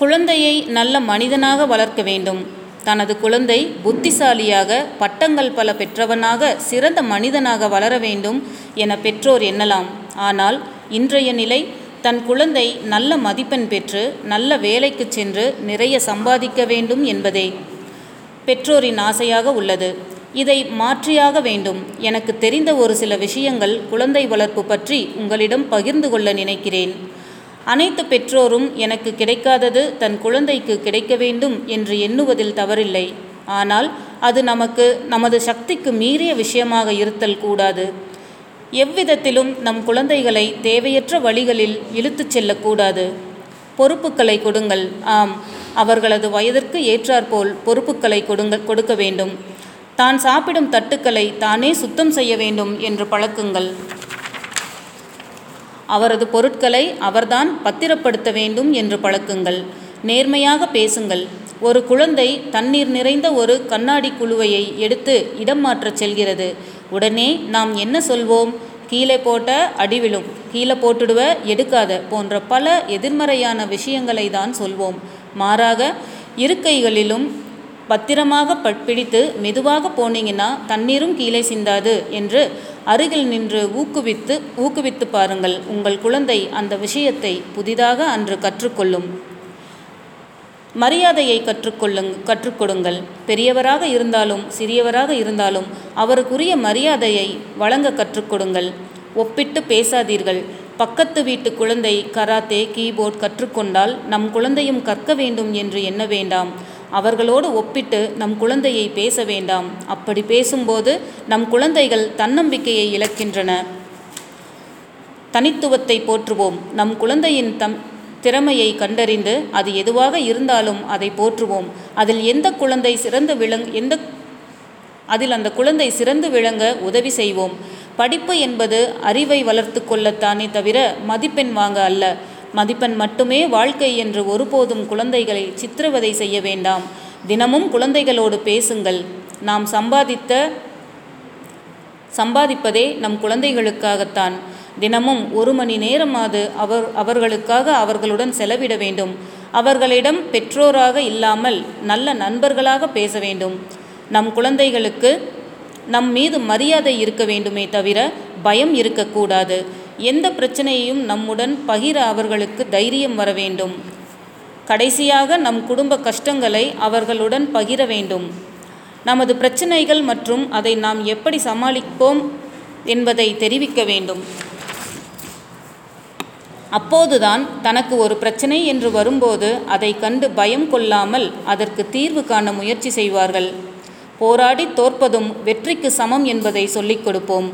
குழந்தையை நல்ல மனிதனாக வளர்க்க வேண்டும். தனது குழந்தை புத்திசாலியாக பட்டங்கள் பல பெற்றவனாக சிறந்த மனிதனாக வளர வேண்டும் என பெற்றோர் எண்ணலாம். ஆனால் இன்றைய நிலை தன் குழந்தை நல்ல மதிப்பெண் பெற்று நல்ல வேலைக்கு சென்று நிறைய சம்பாதிக்க வேண்டும் என்பதே. பெற்றோரின் ஆசையாக உள்ளது. இதை மாற்றியாக வேண்டும். எனக்கு தெரிந்த ஒரு சில விஷயங்கள் குழந்தை வளர்ப்பு பற்றி உங்களிடம் பகிர்ந்து கொள்ள நினைக்கிறேன். அனைத்து பெற்றோரும் எனக்கு கிடைக்காதது தன் குழந்தைக்கு கிடைக்க வேண்டும் என்று எண்ணுவதில் தவறில்லை. ஆனால் அது நமக்கு நமது சக்திக்கு மீறிய விஷயமாக இருத்தல் கூடாது. எவ்விதத்திலும் நம் குழந்தைகளை தேவையற்ற வழிகளில் இழுத்துச் செல்லக்கூடாது. பொறுப்புகளை கொடுங்கள். ஆம் அவர்களது வயதிற்கு ஏற்றாற்போல் பொறுப்புகளை கொடுங்க கொடுக்க வேண்டும். தான் சாப்பிடும் தட்டுக்களை தானே சுத்தம் செய்ய வேண்டும் என்று பழக்குங்கள். அவரது பொருட்களை அவர்தான் பத்திரப்படுத்த வேண்டும் என்று பழக்குங்கள். நேர்மையாக பேசுங்கள். ஒரு குழந்தை தண்ணீர் நிறைந்த ஒரு கண்ணாடி குழுவையை எடுத்து இடம் மாற்றச் செல்கிறது. உடனே நாம் என்ன சொல்வோம்? கீழே போட்ட அடிவிழும் கீழே போட்டுடுவ எடுக்காத போன்ற பல எதிர்மறையான விஷயங்களை தான் சொல்வோம். மாறாக இருக்கைகளிலும் பத்திரமாக பிடித்து மெதுவாக போனீங்கன்னா தண்ணீரும் கீழே சிந்தாது என்று அருகில் நின்று ஊக்குவித்து ஊக்குவித்து பாருங்கள். உங்கள் குழந்தை அந்த விஷயத்தை புதிதாக அன்று கற்றுக்கொள்ளும். மரியாதையை கற்றுக்கொள்ளுங் கற்றுக்கொடுங்கள். பெரியவராக இருந்தாலும் சிறியவராக இருந்தாலும் அவருக்குரிய மரியாதையை வழங்க கற்றுக்கொடுங்கள். ஒப்பிட்டு பேசாதீர்கள். பக்கத்து வீட்டு குழந்தை கராத்தே கீபோர்ட் கற்றுக்கொண்டால் நம் குழந்தையும் கற்க வேண்டும் என்று எண்ண வேண்டாம். அவர்களோடு ஒப்பிட்டு நம் குழந்தையை பேச வேண்டாம். அப்படி பேசும்போது நம் குழந்தைகள் தன்னம்பிக்கையை இழக்கின்றன. தனித்துவத்தை போற்றுவோம். நம் குழந்தையின் தம் திறமையை கண்டறிந்து அது எதுவாக இருந்தாலும் அதை போற்றுவோம். அதில் எந்த குழந்தை சிறந்து விளங் எந்த அதில் அந்த குழந்தை சிறந்து விளங்க உதவி செய்வோம். படிப்பு என்பது அறிவை வளர்த்து கொள்ளத்தானே தவிர மதிப்பெண் வாங்க அல்ல. மதிப்பெண் மட்டுமே வாழ்க்கை என்று ஒருபோதும் குழந்தைகளை சித்திரவதை செய்ய வேண்டாம். தினமும் குழந்தைகளோடு பேசுங்கள். நாம் சம்பாதித்த சம்பாதிப்பதே நம் குழந்தைகளுக்காகத்தான். தினமும் ஒரு மணி நேரமாவது அவர் அவர்களுக்காக அவர்களுடன் செலவிட வேண்டும். அவர்களிடம் பெற்றோராக இல்லாமல் நல்ல நண்பர்களாக பேச வேண்டும். நம் குழந்தைகளுக்கு நம் மீது மரியாதை இருக்க வேண்டுமே தவிர பயம் இருக்கக்கூடாது. எந்த பிரச்சனையையும் நம்முடன் பகிர அவர்களுக்கு தைரியம் வர வேண்டும். கடைசியாக நம் குடும்ப கஷ்டங்களை அவர்களுடன் பகிர வேண்டும். நமது பிரச்சனைகள் மற்றும் அதை நாம் எப்படி சமாளிப்போம் என்பதை தெரிவிக்க வேண்டும். அப்போதுதான் தனக்கு ஒரு பிரச்சனை என்று வரும்போது அதை கண்டு பயம் கொள்ளாமல் அதற்கு தீர்வு காண முயற்சி செய்வார்கள். போராடி தோற்பதும் வெற்றிக்கு சமம் என்பதை சொல்லிக் கொடுப்போம்.